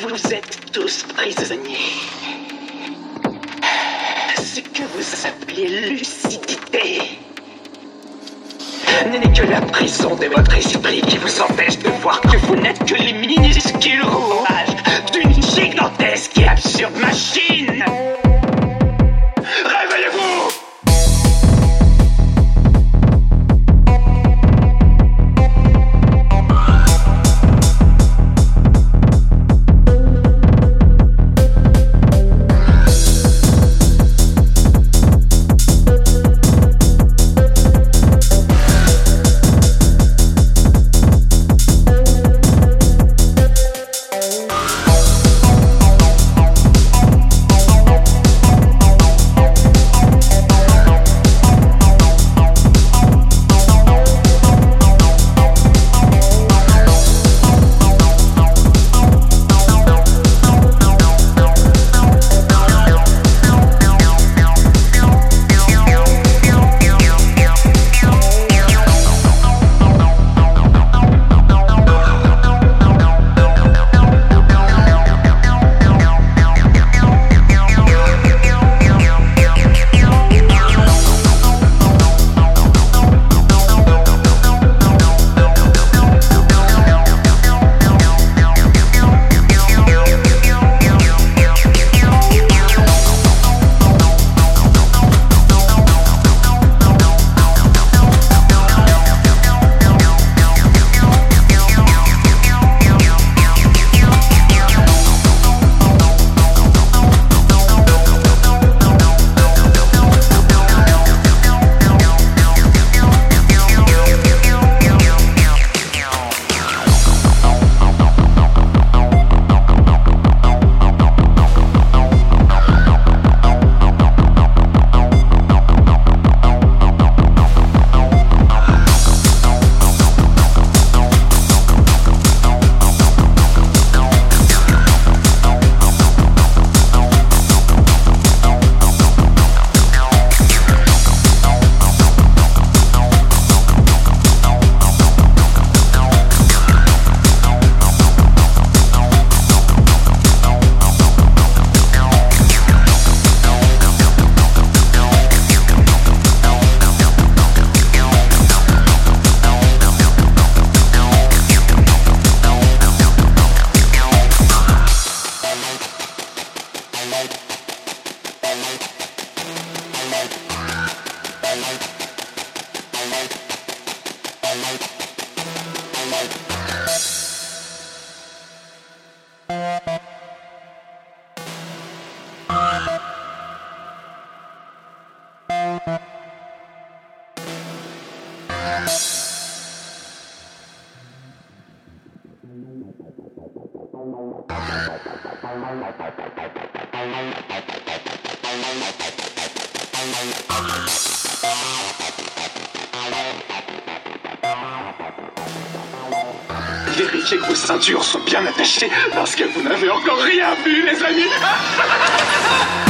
Vous êtes tous prisonniers. Ce que vous appelez lucidité n'est que la prison de votre esprit qui vous empêche de voir que vous n'êtes que les minuscules rouages d'une gigantesque et absurde machine. Vérifiez que vos ceintures sont bien attachées parce que vous n'avez encore rien vu, les amis.